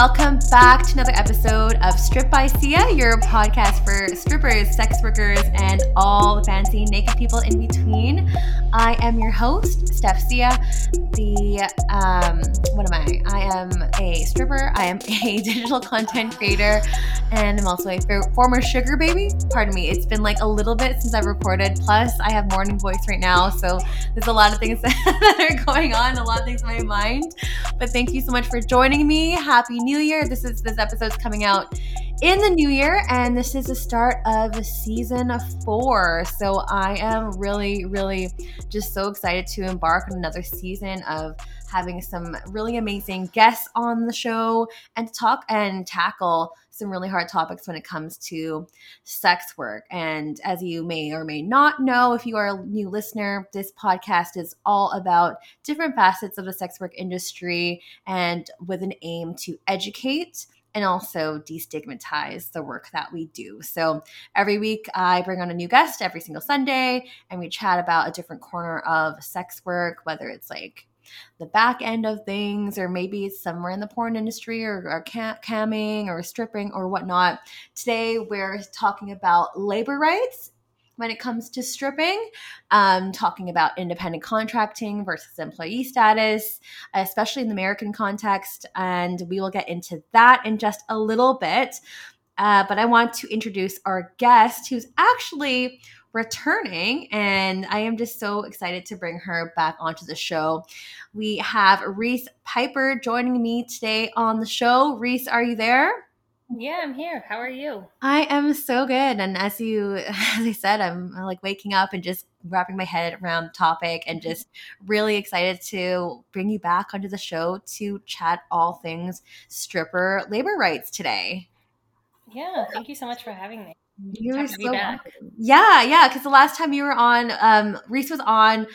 Welcome back to another episode of Strip by Sia, your podcast for strippers, sex workers, and all the fancy naked people in between. I am your host, Steph Sia. The um, what am I? I am a stripper. I am a digital content creator, and I'm also a former sugar baby. Pardon me. It's been like a little bit since I've recorded. Plus, I have morning voice right now, so there's a lot of things that are going on, a lot of things in my mind. But thank you so much for joining me Happy New Year. This is this episode's coming out in the new year, and this is the start of season four. So I am really, really just so excited to embark on another season of having some really amazing guests on the show and to talk and tackle some really hard topics when it comes to sex work. And as you may or may not know, if you are a new listener, this podcast is all about different facets of the sex work industry and with an aim to educate and also destigmatize the work that we do. So every week I bring on a new guest every single Sunday and we chat about a different corner of sex work, whether it's like the back end of things, or maybe it's somewhere in the porn industry or, or cam- camming or stripping or whatnot. Today, we're talking about labor rights when it comes to stripping, um, talking about independent contracting versus employee status, especially in the American context. And we will get into that in just a little bit. Uh, but I want to introduce our guest who's actually returning, and I am just so excited to bring her back onto the show. We have Reese Piper joining me today on the show. Reese, are you there? Yeah, I'm here. How are you? I am so good. And as you, as I said, I'm like waking up and just wrapping my head around the topic and just really excited to bring you back onto the show to chat all things stripper labor rights today. Yeah, thank you so much for having me. You're so Yeah, yeah. Because the last time you were on, um, Reese was on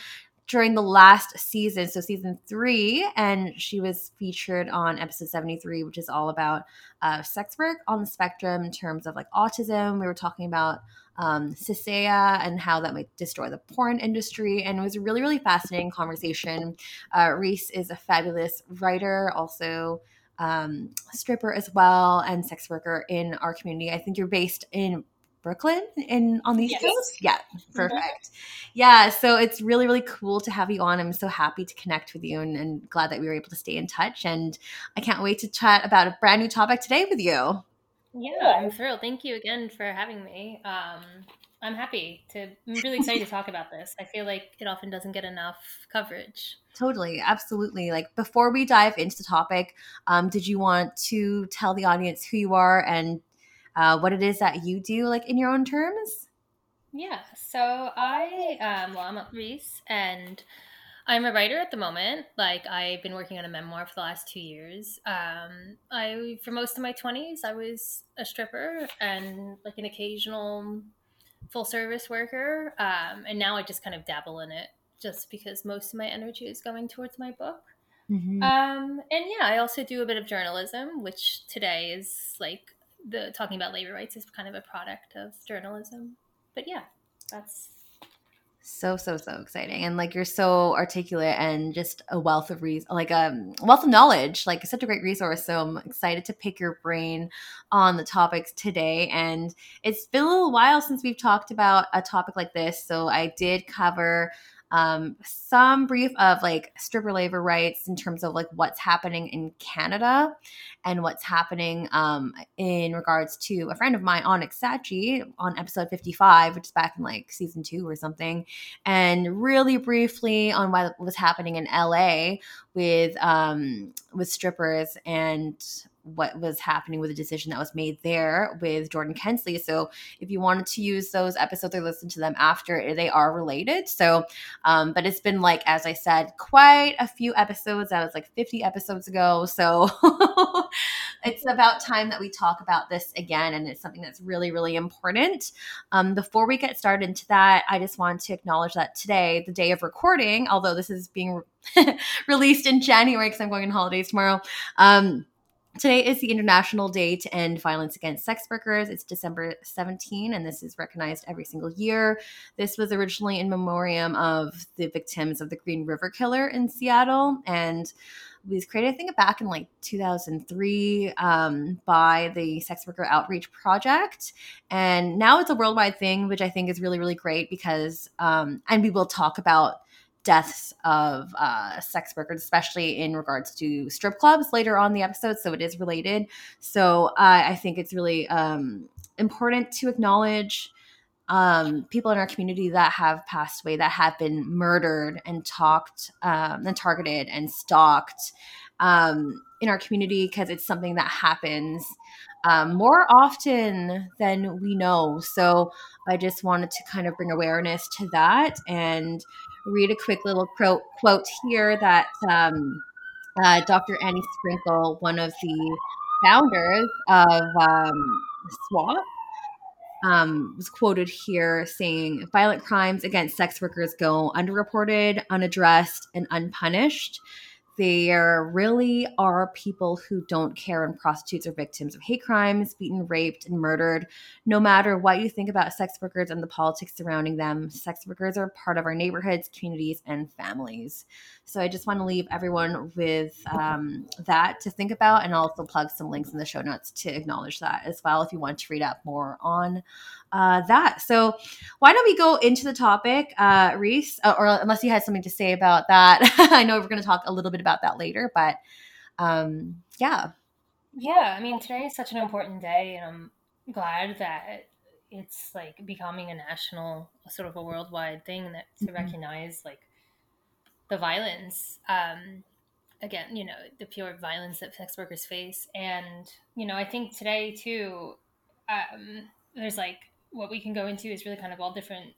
during the last season, so season three, and she was featured on episode 73, which is all about uh, sex work on the spectrum in terms of like autism. We were talking about um, CISEA and how that might destroy the porn industry. And it was a really, really fascinating conversation. Uh, Reese is a fabulous writer, also um, stripper as well, and sex worker in our community. I think you're based in Brooklyn in on these yes. Yeah, perfect. Mm-hmm. Yeah, so it's really really cool to have you on. I'm so happy to connect with you and, and, glad that we were able to stay in touch. And I can't wait to chat about a brand new topic today with you. Yeah, I'm thrilled. Thank you again for having me. Um, I'm happy to. I'm really excited to talk about this. I feel like it often doesn't get enough coverage. Totally, absolutely. Like before we dive into the topic, um, did you want to tell the audience who you are and uh, what it is that you do, like in your own terms. Yeah. So I, um, well, I'm Reese, and I'm a writer at the moment. Like I've been working on a memoir for the last two years. Um, I, for most of my twenties, I was a stripper and like an occasional full service worker. Um, and now I just kind of dabble in it, just because most of my energy is going towards my book. Mm-hmm. Um, and yeah, I also do a bit of journalism, which today is like the talking about labor rights is kind of a product of journalism. But yeah, that's so so so exciting. And like you're so articulate and just a wealth of reason like a um, wealth of knowledge like such a great resource. So i'm excited to pick your brain on the topics today. And it's been a little while since we've talked about a topic like this. So i did cover um, some brief of like stripper labor rights in terms of like what's happening in Canada and what's happening um, in regards to a friend of mine, Onyx Sachi, on episode 55, which is back in like season two or something, and really briefly on what was happening in LA with um, with strippers and what was happening with the decision that was made there with Jordan Kensley. So if you wanted to use those episodes or listen to them after, they are related. So, um, but it's been like, as I said, quite a few episodes. That was like 50 episodes ago. So it's about time that we talk about this again. And it's something that's really, really important. Um, before we get started into that, I just want to acknowledge that today, the day of recording, although this is being released in January because I'm going on holidays tomorrow. Um, Today is the International Day to End Violence Against Sex Workers. It's December 17, and this is recognized every single year. This was originally in memoriam of the victims of the Green River Killer in Seattle. And was created, I think, back in like 2003 um, by the Sex Worker Outreach Project. And now it's a worldwide thing, which I think is really, really great because, um, and we will talk about deaths of uh, sex workers, especially in regards to strip clubs later on the episode. So it is related. So I think it's really um, important to acknowledge um, people in our community that have passed away, that have been murdered and talked um, and targeted and stalked um, in our community because it's something that happens um, more often than we know. So I just wanted to kind of bring awareness to that and read a quick little quote, quote here that um, uh, Dr. Annie Sprinkle, one of the founders of um, SWOP, um, was quoted here saying violent crimes against sex workers go underreported, unaddressed, and unpunished. There really are people who don't care when prostitutes are victims of hate crimes, beaten, raped, and murdered. No matter what you think about sex workers and the politics surrounding them, sex workers are part of our neighborhoods, communities, and families. So I just want to leave everyone with um, that to think about and I'll also plug some links in the show notes to acknowledge that as well if you want to read up more on uh, that. So why don't we go into the topic, uh, Reese, uh, or unless you had something to say about that. I know we're going to talk a little bit about that later, but um, yeah. Yeah, I mean, today is such an important day, and I'm glad that it's like becoming a national, sort of a worldwide thing that to mm-hmm. recognize like the violence. Um, again, you know, the pure violence that sex workers face, and you know, I think today too, um, there's like what we can go into is really kind of all different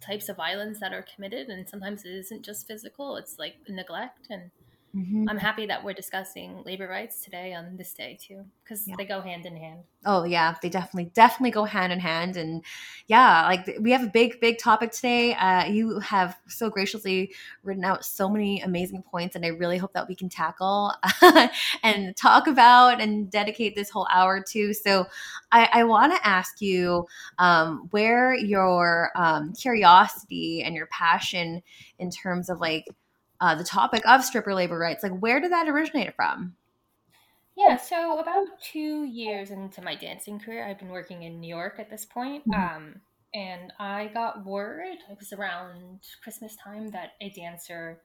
types of violence that are committed and sometimes it isn't just physical it's like neglect and Mm-hmm. I'm happy that we're discussing labor rights today on this day too, because yeah. they go hand in hand. Oh yeah, they definitely definitely go hand in hand, and yeah, like we have a big big topic today. Uh, you have so graciously written out so many amazing points, and I really hope that we can tackle and talk about and dedicate this whole hour to. So, I, I want to ask you um, where your um, curiosity and your passion in terms of like uh, the topic of stripper labor rights. Like, where did that originate from? Yeah, so about two years into my dancing career, I've been working in New York at this point. Mm-hmm. Um, and I got word, it was around Christmas time, that a dancer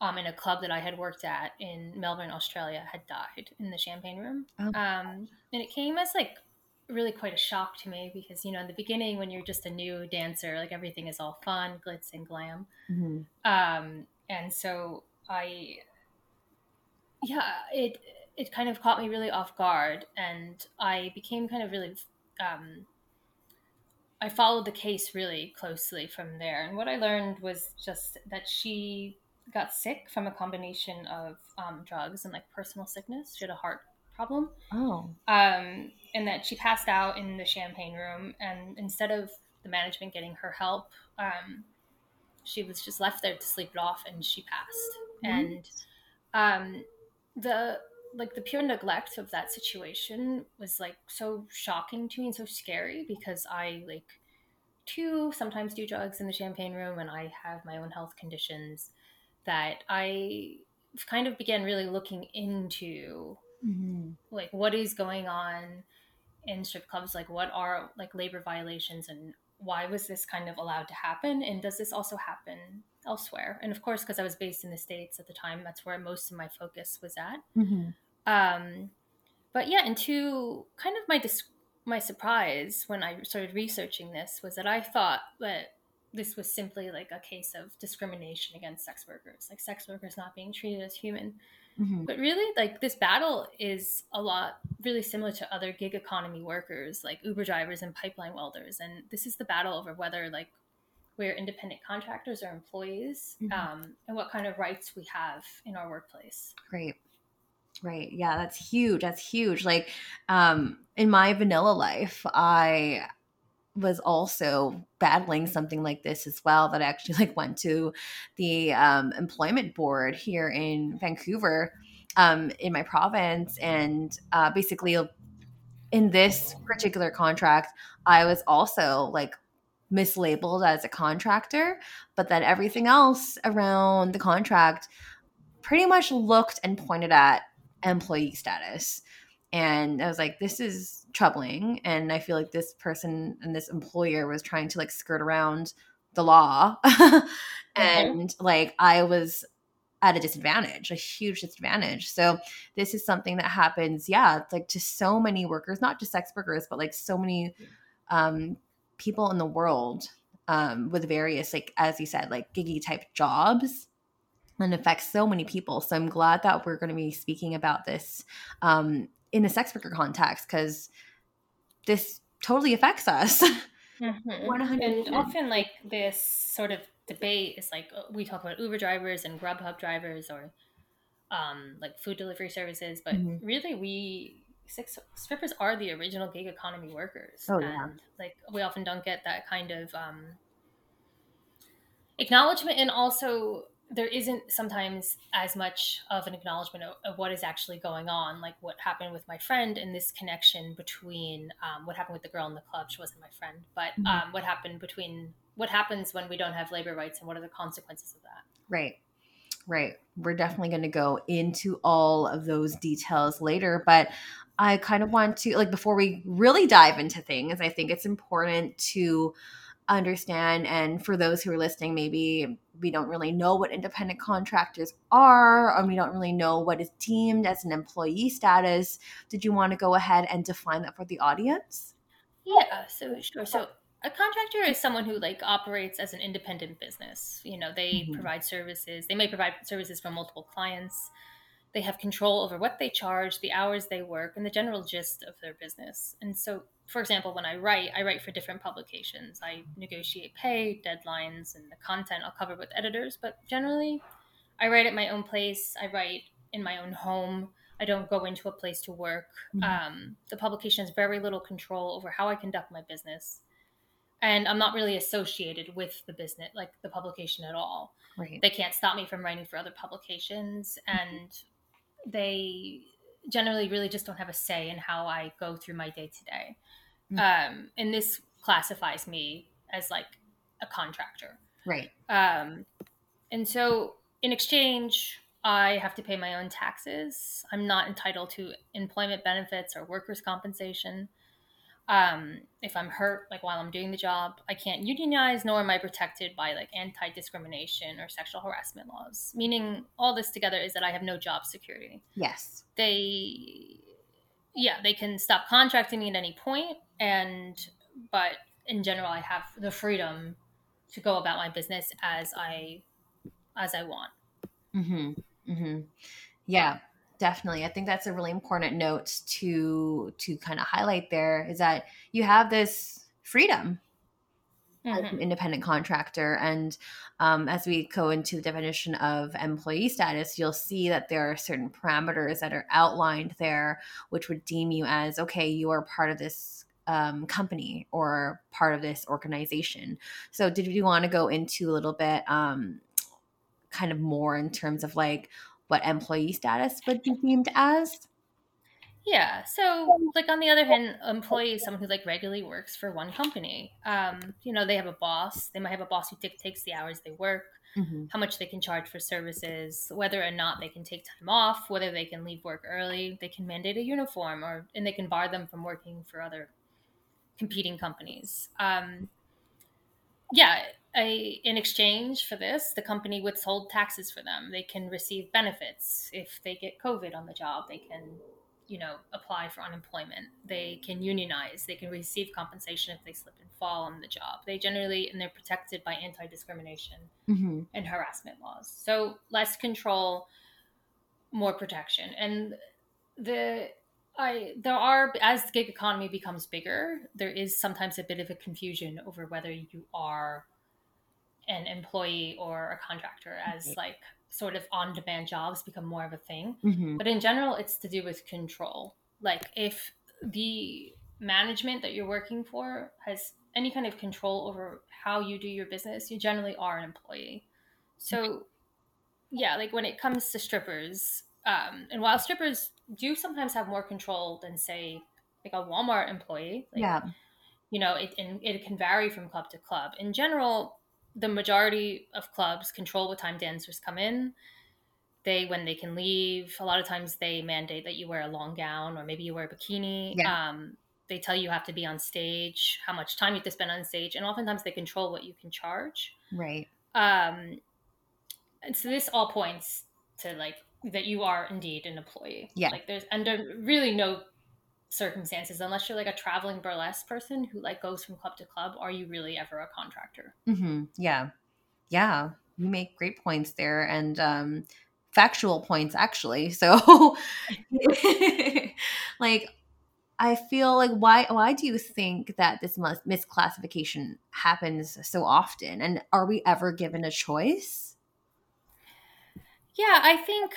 um, in a club that I had worked at in Melbourne, Australia, had died in the champagne room. Oh. Um, and it came as like really quite a shock to me because, you know, in the beginning, when you're just a new dancer, like everything is all fun, glitz, and glam. Mm-hmm. Um, and so I, yeah, it it kind of caught me really off guard, and I became kind of really, um, I followed the case really closely from there. And what I learned was just that she got sick from a combination of um, drugs and like personal sickness. She had a heart problem. Oh. Um, and that she passed out in the champagne room, and instead of the management getting her help, um, she was just left there to sleep it off and she passed and um the like the pure neglect of that situation was like so shocking to me and so scary because i like too sometimes do drugs in the champagne room and i have my own health conditions that i kind of began really looking into mm-hmm. like what is going on in strip clubs like what are like labor violations and why was this kind of allowed to happen and does this also happen elsewhere? And of course because i was based in the states at the time that's where most of my focus was at. Mm-hmm. um, but yeah and to kind of my dis- my surprise when i started researching this was that i thought that this was simply like a case of discrimination against sex workers like sex workers not being treated as human Mm-hmm. But really, like this battle is a lot really similar to other gig economy workers, like Uber drivers and pipeline welders. And this is the battle over whether like we're independent contractors or employees, mm-hmm. um, and what kind of rights we have in our workplace. Great. Right. Yeah, that's huge. That's huge. Like um in my vanilla life, I was also battling something like this as well that I actually like went to the um, employment board here in Vancouver um, in my province and uh, basically in this particular contract I was also like mislabeled as a contractor but then everything else around the contract pretty much looked and pointed at employee status. And I was like, this is troubling. And I feel like this person and this employer was trying to like skirt around the law. mm-hmm. And like, I was at a disadvantage, a huge disadvantage. So this is something that happens, yeah, like to so many workers, not just sex workers, but like so many um, people in the world um, with various, like as you said, like giggy type jobs and affects so many people. So I'm glad that we're going to be speaking about this um, in a sex worker context because this totally affects us. Mm-hmm. And often, like this sort of debate is like uh, we talk about Uber drivers and Grubhub drivers or um, like food delivery services, but mm-hmm. really we sex strippers are the original gig economy workers. Oh, yeah. And like we often don't get that kind of um, acknowledgement and also there isn't sometimes as much of an acknowledgement of, of, what is actually going on, like what happened with my friend and this connection between um, what happened with the girl in the club. She wasn't my friend, but mm-hmm. um, what happened between what happens when we don't have labor rights and what are the consequences of that. Right. Right. We're definitely going to go into all of those details later, but I kind of want to like before we really dive into things, I think it's important to understand and for those who are listening maybe we don't really know what independent contractors are or we don't really know what is deemed as an employee status. Did you want to go ahead and define that for the audience? Yeah so sure. So a contractor is someone who like operates as an independent business. You know they mm-hmm. provide services they may provide services for multiple clients they have control over what they charge the hours they work and the general gist of their business and so for example, when I write, I write for different publications. I negotiate pay, deadlines, and the content I'll cover with editors, but generally, I write at my own place. I write in my own home. I don't go into a place to work. Mm-hmm. Um, the publication has very little control over how I conduct my business. And I'm not really associated with the business, like the publication at all. Right. They can't stop me from writing for other publications. Mm-hmm. And they generally really just don't have a say in how I go through my day to day. Um, and this classifies me as like a contractor. Right. Um, and so in exchange, I have to pay my own taxes. I'm not entitled to employment benefits or workers' compensation. Um, if I'm hurt, like while I'm doing the job, I can't unionize, nor am I protected by like anti discrimination or sexual harassment laws. Meaning, all this together is that I have no job security. Yes. They, yeah, they can stop contracting me at any point, and but in general, I have the freedom to go about my business as I as I want. Mm-hmm. Mm-hmm. Yeah definitely i think that's a really important note to to kind of highlight there is that you have this freedom mm-hmm. as an independent contractor and um, as we go into the definition of employee status you'll see that there are certain parameters that are outlined there which would deem you as okay you are part of this um, company or part of this organization so did you want to go into a little bit um, kind of more in terms of like what employee status would be deemed as? Yeah. So, like on the other hand, employee is someone who like regularly works for one company. Um, you know, they have a boss. They might have a boss who dictates the hours they work, mm-hmm. how much they can charge for services, whether or not they can take time off, whether they can leave work early. They can mandate a uniform, or and they can bar them from working for other competing companies. Um, yeah, in exchange for this, the company withhold taxes for them. They can receive benefits if they get COVID on the job. They can, you know, apply for unemployment. They can unionize. They can receive compensation if they slip and fall on the job. They generally and they're protected by anti-discrimination mm-hmm. and harassment laws. So less control, more protection, and the I there are as the gig economy becomes bigger, there is sometimes a bit of a confusion over whether you are an employee or a contractor as like sort of on demand jobs become more of a thing. Mm-hmm. But in general, it's to do with control. Like if the management that you're working for has any kind of control over how you do your business, you generally are an employee. So, yeah, like when it comes to strippers, um, and while strippers do sometimes have more control than, say, like a Walmart employee, like, yeah, you know, it, it can vary from club to club. In general, the majority of clubs control what time dancers come in. they when they can leave a lot of times they mandate that you wear a long gown or maybe you wear a bikini Yeah. um, they tell you you have to be on stage how much time you have to spend on stage and oftentimes they control what you can charge Right. um, and so this all points to like that you are indeed an employee Yeah. like there's under really no circumstances unless you're like a traveling burlesque person who like goes from club to club are you really ever a contractor mm-hmm. Yeah. Yeah. You make great points there and um, factual points, actually. So, like, I feel like why why do you think that this mis- misclassification happens so often? And are we ever given a choice? Yeah, I think.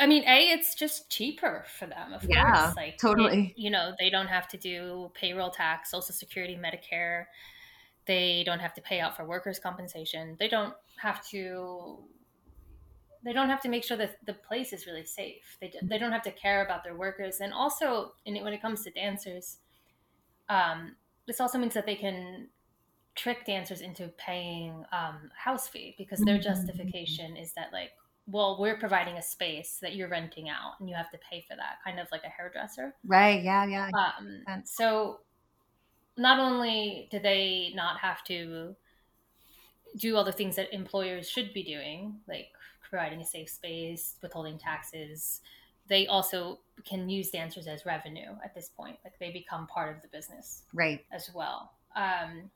I mean, a it's just cheaper for them, of Yeah, course. Like totally. it- you know, they don't have to do payroll tax, Social Security, Medicare. They don't have to pay out for workers' compensation. They don't have to. They don't have to make sure that the place is really safe. They they don't have to care about their workers, and also, in, when it comes to dancers, um, this also means that they can trick dancers into paying um, house fee because their Mhm. justification is that like well we're providing a space that you're renting out and you have to pay for that kind of like a hairdresser Right. Yeah. Yeah. um, so not only do they not have to do all the things that employers should be doing like providing a safe space withholding taxes they also can use dancers as revenue at this point like they become part of the business Right. as well. Um,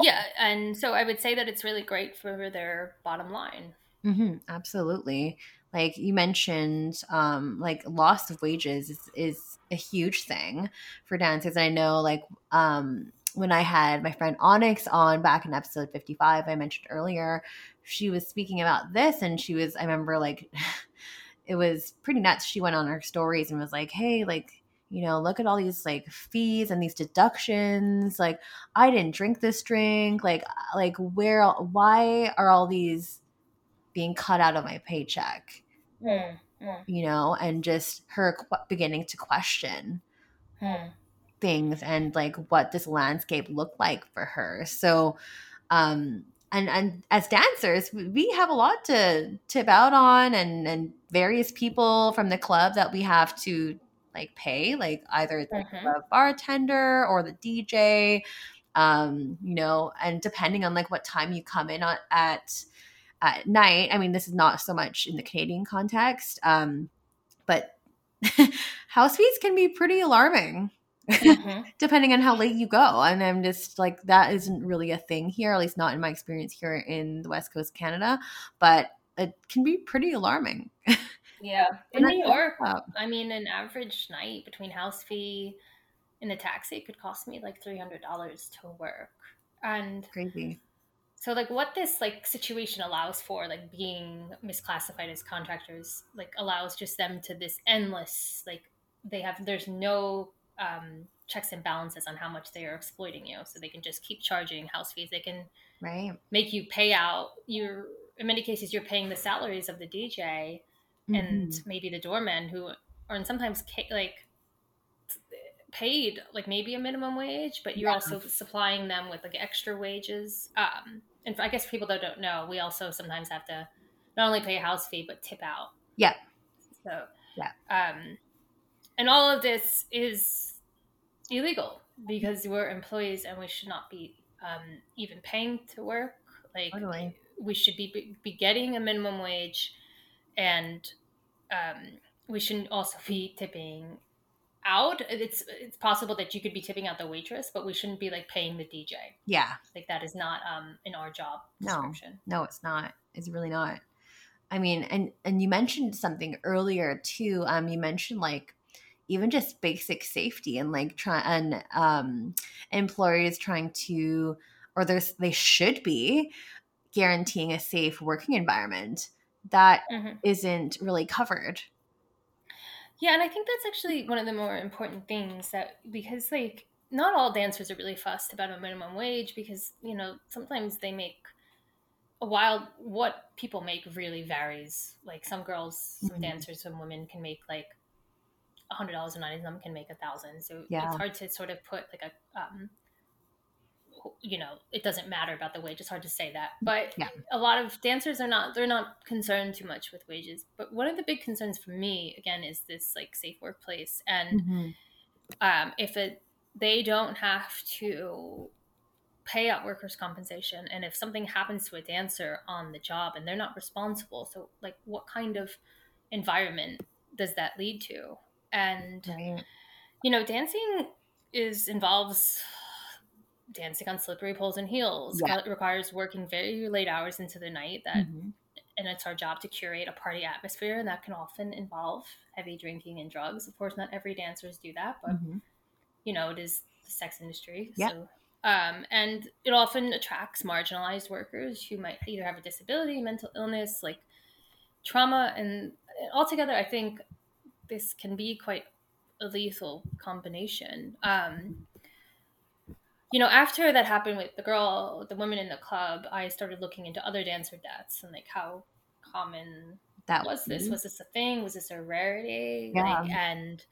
Yeah. yeah. and so I would say that it's really great for their bottom line. hmm absolutely. Like you mentioned, um, like loss of wages is, is a huge thing for dancers. And I know, like, um, when I had my friend Onyx on back in episode 55, I mentioned earlier, she was speaking about this and she was, I remember, like, it was pretty nuts. She went on her stories and was like, hey, like, you know, look at all these like fees and these deductions. Like, I didn't drink this drink. Like, like where, why are all these being cut out of my paycheck, Mm, mm, you know, and just her qu- beginning to question mm. things and like what this landscape looked like for her. So, um, and and as dancers, we- we have a lot to tip out on, and and various people from the club that we have to like pay, like either the Mhm. club bartender or the DJ, um, you know, and depending on like what time you come in on at at night. I mean, this is not so much in the Canadian context, um, but house fees can be pretty alarming Mhm. depending on how late you go. And I'm just like, that isn't really a thing here, at least not in my experience here in the West Coast, Canada. But it can be pretty alarming. Yeah. In New I- York, Uh, I mean, an average night between house fee and a taxi could cost me like $300 to work. And crazy. So like what this like situation allows for like being misclassified as contractors like allows just them to this endless like they have there's no um checks and balances on how much they are exploiting you so they can just keep charging house fees they can Right. make you pay out your in many cases you're paying the salaries of the DJ and Mhm. maybe the doorman who are and sometimes like paid like maybe a minimum wage but you're Yeah. also supplying them with like extra wages um and i guess for people that don't know we also sometimes have to not only pay a house fee but tip out Yeah. so Yeah. um and all of this is illegal because we're employees and we should not be um even paying to work like Totally. we should be be getting a minimum wage and um, we shouldn't also be tipping out it's it's possible that you could be tipping out the waitress but we shouldn't be like paying the dj Yeah. like that is not um in our job No. description No, it's not. It's really not. I mean, and and you mentioned something earlier too. Um, you mentioned like even just basic safety and like try and um employers trying to or there's they should be guaranteeing a safe working environment that Mhm. isn't really covered. yeah and i think that's actually one of the more important things that because like not all dancers are really fussed about a minimum wage because you know sometimes they make a wild what people make really varies like some girls some Mhm. dancers some women can make like a hundred dollars a night and some can make a thousand so Yeah. it's hard to sort of put like a um, you know it doesn't matter about the wage it's hard to say that but Yeah. a lot of dancers are not they're not concerned too much with wages but one of the big concerns for me again is this like safe workplace and Mhm. um, if it they don't have to pay out workers compensation and if something happens to a dancer on the job and they're not responsible so like what kind of environment does that lead to and Right. you know dancing is involves dancing on slippery poles and heels Yeah. it requires working very late hours into the night that Mhm. and it's our job to curate a party atmosphere and that can often involve heavy drinking and drugs of course not every dancers do that but Mhm. you know it is the sex industry Yeah. so um, and it often attracts marginalized workers who might either have a disability mental illness like trauma and altogether i think this can be quite a lethal combination um, you know after that happened with the girl the woman in the club i started looking into other dancer deaths and like how common That was this? Was this a thing? Was this a rarity? Yeah. Like, and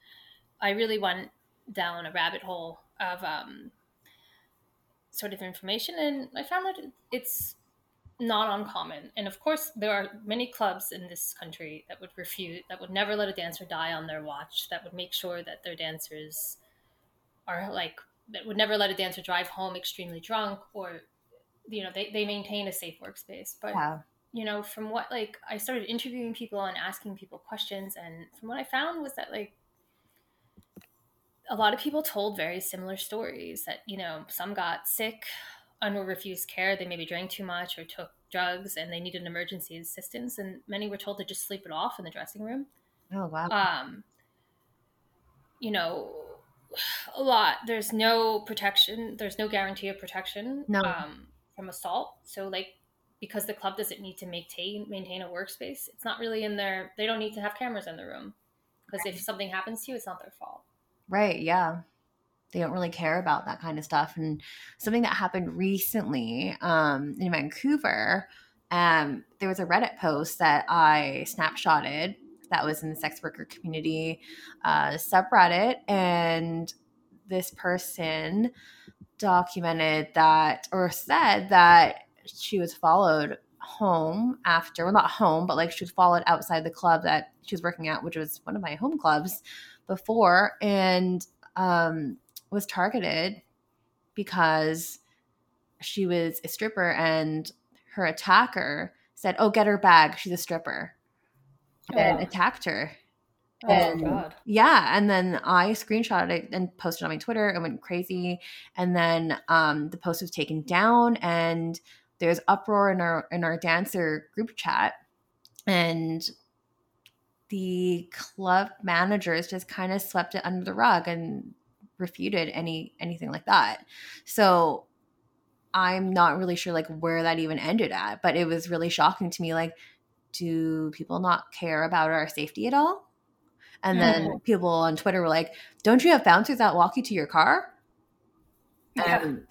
I really went down a rabbit hole of um, sort of information, and I found that it's not uncommon. And of course, there are many clubs in this country that would refute, that would never let a dancer die on their watch, that would make sure that their dancers are like, would never let a dancer drive home extremely drunk or, you know, they, they maintain a safe workspace. But you know, from what like I started interviewing people and asking people questions, and from what I found was that like a lot of people told very similar stories. That you know, some got sick and were refused care. They maybe drank too much or took drugs, and they needed emergency assistance. And many were told to just sleep it off in the dressing room. Oh wow. Um, you know, a lot. There's no protection. There's no guarantee of protection. No. Um, from assault. So like because the club doesn't need to maintain maintain a workspace, it's not really in their. They don't need to have cameras in the room because if something happens to you, it's not their fault. Right, yeah. They don't really care about that kind of stuff. And something that happened recently um, in Vancouver, um, there was a Reddit post that I snapshotted that was in the sex worker community uh, subreddit. And this person documented that or said that she was followed home after, well, not home, but like she was followed outside the club that she was working at, which was one of my home clubs before and um, was targeted because she was a stripper and her attacker said, Oh, get her bag. She's a stripper. And Oh. attacked her. Oh And- God. Yeah. And then I screenshotted it and posted on my Twitter and went crazy. And then um, the post was taken down and there's uproar in our in our dancer group chat. And the club managers just kind of swept it under the rug and refuted any anything like that. So I'm not really sure like where that even ended at, but it was really shocking to me like do people not care about our safety at all? And then mm-hmm. people on Twitter were like, "Don't you have bouncers that walk you to your car?" Yeah. And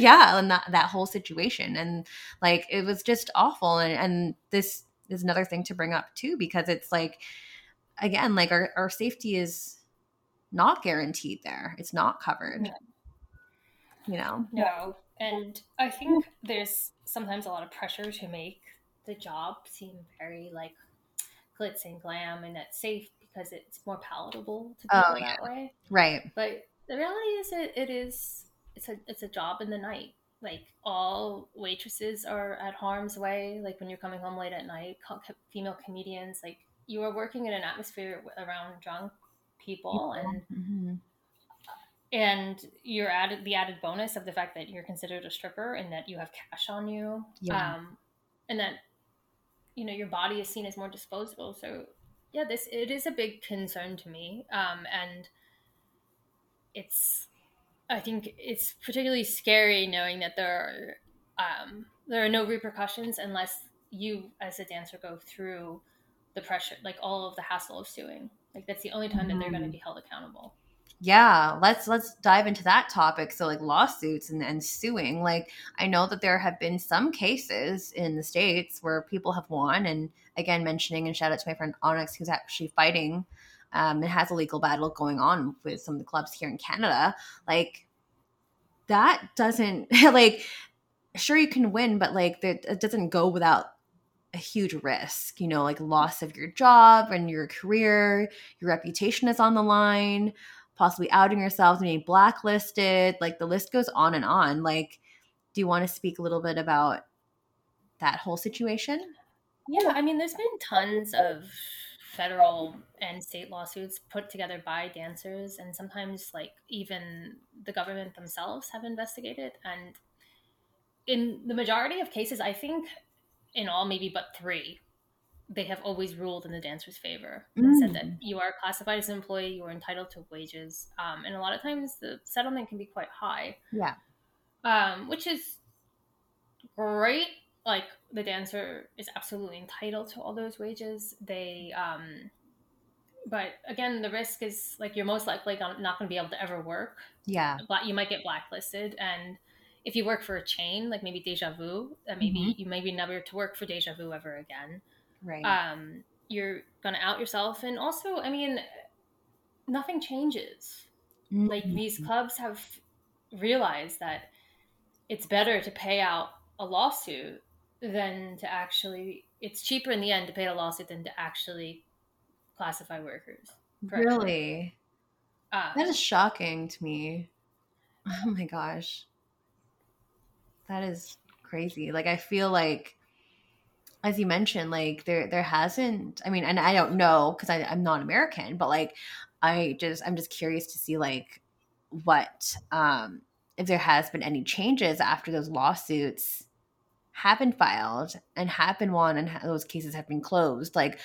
yeah, and that that whole situation, and like it was just awful. And and this is another thing to bring up too, because it's like, again, like our our safety is not guaranteed there. It's not covered. No. You know. No. And I think there's sometimes a lot of pressure to make the job seem very like glitz and glam and that's safe because it's more palatable to people Oh, that way. Right. But the reality is it, it is it's a it's a job in the night. Like all waitresses are at harm's way. Like when you're coming home late at night, female comedians like you are working in an atmosphere around drunk people and Mhm. and you're added the added bonus of the fact that you're considered a stripper and that you have cash on you Yeah. um and that you know your body is seen as more disposable. So yeah this it is a big concern to me um and it's i think it's particularly scary knowing that there are um there are no repercussions unless you as a dancer go through the pressure like all of the hassle of suing. Like that's the only time that they're going to Mhm. be held accountable yeah let's let's dive into that topic. So like lawsuits and, and suing like i know that there have been some cases in the states where people have won and again mentioning and shout out to my friend onyx who's actually fighting um, and has a legal battle going on with some of the clubs here in canada. Like that doesn't like sure you can win but like it doesn't go without a huge risk you know like loss of your job and your career your reputation is on the line possibly outing yourselves and being blacklisted. Like the list goes on and on. Like do you want to speak a little bit about that whole situation? Yeah i mean there's been tons of federal and state lawsuits put together by dancers and sometimes like even the government themselves have investigated. And in the majority of cases i think in all maybe but three they have always ruled in the dancer's favor and mm. said that mm. you are classified as an employee you are entitled to wages um, and a lot of times the settlement can be quite high yeah um, which is great like the dancer is absolutely entitled to all those wages. They, um, but again, the risk is like you're most likely not going to be able to ever work. Yeah, you might get blacklisted, and if you work for a chain like maybe Deja Vu, that maybe mm-hmm. you maybe never to work for Deja Vu ever again. Right. Um, you're gonna out yourself, and also, I mean, nothing changes. Mm-hmm. Like these clubs have realized that it's better to pay out a lawsuit than to actually it's cheaper in the end to pay a lawsuit than to actually classify workers. Really? Uh, that is shocking to me. Oh my gosh. That is crazy. Like i feel like as you mentioned like there there hasn't i mean and i don't know because i'm not american but like i just i'm just curious to see like what um if there has been any changes after those lawsuits have been filed and have been won and those cases have been closed like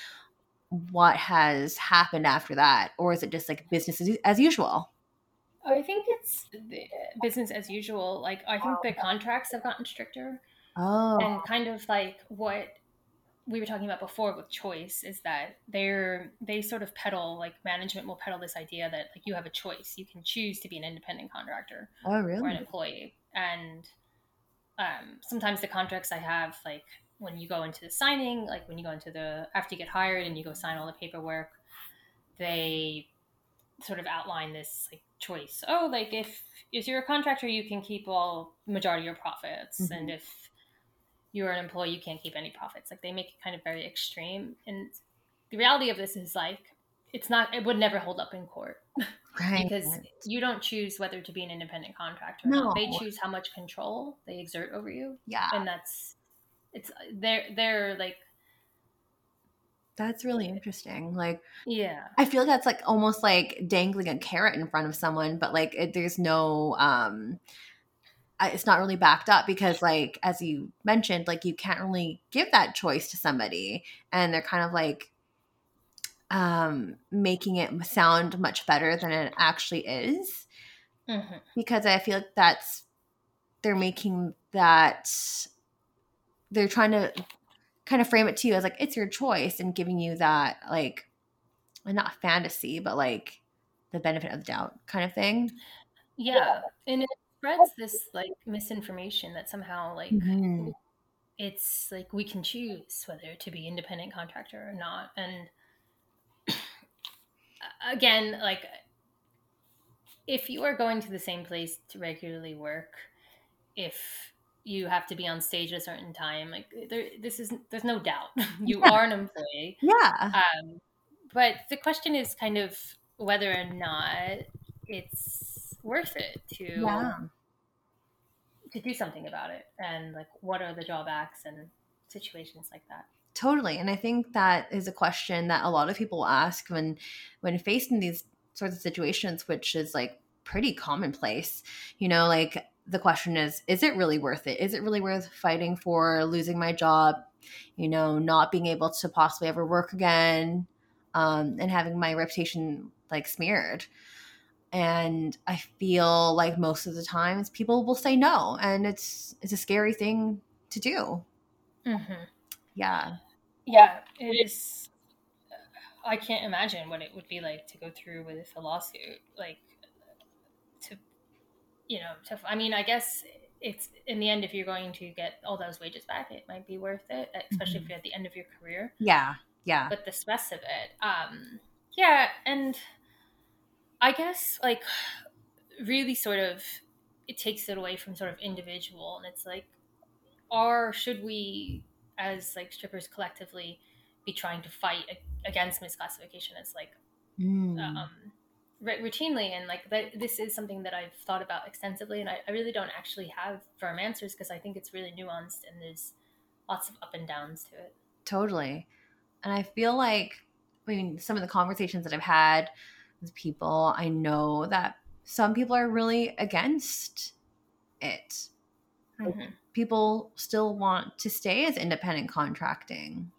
what has happened after that? Or is it just like business as usual? I think it's business as usual like i think the contracts have gotten stricter oh. and kind of like what we were talking about before with choice is that they're they sort of peddle like management will peddle this idea that like you have a choice you can choose to be an independent contractor oh really or an employee and um, sometimes the contracts I have, like when you go into the signing, like when you go into the after you get hired and you go sign all the paperwork, they sort of outline this like choice. Oh, like if if you're a contractor, you can keep all majority of your profits, mm-hmm. and if you're an employee, you can't keep any profits. Like they make it kind of very extreme. And the reality of this is like it's not it would never hold up in court. Right. because you don't choose whether to be an independent contractor. No. They choose how much control they exert over you. Yeah. And that's it's they're they're like that's really interesting. Like, yeah, I feel that's like almost like dangling a carrot in front of someone, but like it, there's no, um, it's not really backed up because, like, as you mentioned, like you can't really give that choice to somebody, and they're kind of like um, making it sound much better than it actually is. Mm-hmm. Because I feel like that's they're making that they're trying to kind of frame it to you as like it's your choice and giving you that like not fantasy but like the benefit of the doubt kind of thing. Yeah, and it spreads this like misinformation that somehow like mm-hmm. it's like we can choose whether to be independent contractor or not and again, like if you are going to the same place to regularly work, if you have to be on stage at a certain time, like there, this is there's no doubt you yeah. are an employee. Yeah. Um, but the question is kind of whether or not it's worth it to yeah. to do something about it, and like what are the drawbacks and situations like that. Totally. And I think that is a question that a lot of people ask when when faced in these sorts of situations, which is like pretty commonplace. You know, like the question is, is it really worth it? Is it really worth fighting for losing my job, you know, not being able to possibly ever work again, um, and having my reputation like smeared? And I feel like most of the times people will say no, and it's it's a scary thing to do. Mm-hmm yeah yeah it is i can't imagine what it would be like to go through with a lawsuit like to you know to i mean i guess it's in the end if you're going to get all those wages back it might be worth it especially mm-hmm. if you're at the end of your career yeah yeah but the stress of it um yeah and i guess like really sort of it takes it away from sort of individual and it's like are should we as like strippers collectively be trying to fight against misclassification as like mm. um, routinely? And like that, this is something that i've thought about extensively and i, I really don't actually have firm answers because i think it's really nuanced and there's lots of up and downs to it. Totally. And i feel like i mean some of the conversations that i've had with people i know that some people are really against it. Mm-hmm. people still want to stay as independent contracting.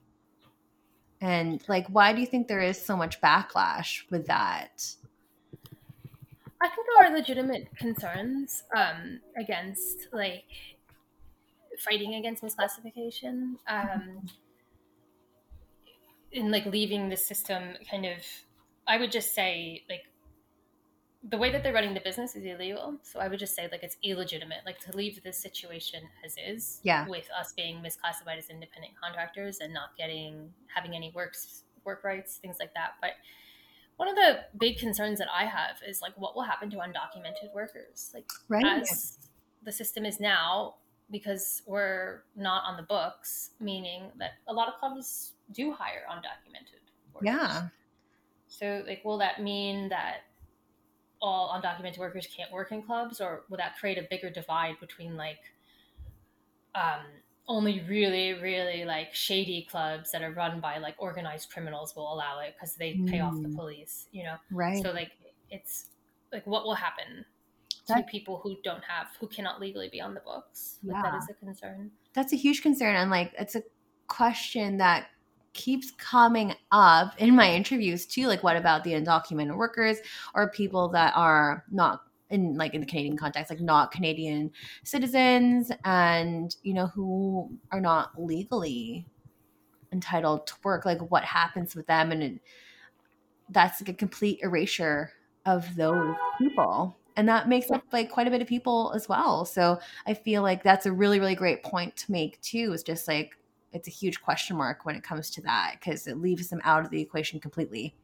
And like why do you think there is so much backlash with that? I think there are legitimate concerns um, against like fighting against misclassification um, in like leaving the system kind of I would just say like the way that they're running the business is illegal. So I would just say like it's illegitimate, like to leave this situation as is. Yeah. With us being misclassified as independent contractors and not getting having any works work rights, things like that. But one of the big concerns that I have is like what will happen to undocumented workers? Like right. as the system is now, because we're not on the books, meaning that a lot of clubs do hire undocumented workers. Yeah. So like will that mean that all undocumented workers can't work in clubs or will that create a bigger divide between like um only really really like shady clubs that are run by like organized criminals will allow it because they pay mm. off the mm. police you know right so like it's like what will happen that, to people who don't have who cannot legally be on the books like, yeah. that is a concern that's a huge concern and like it's a question that keeps coming up in my interviews too like what about the undocumented workers or people that are not in like in the Canadian context, like not Canadian citizens and you know who are not legally entitled to work. Like what happens with them, and it, that's like a complete erasure of those people, and that makes up like quite a bit of people as well. So I feel like that's a really really great point to make too. Is just like it's a huge question mark when it comes to that because it leaves them out of the equation completely.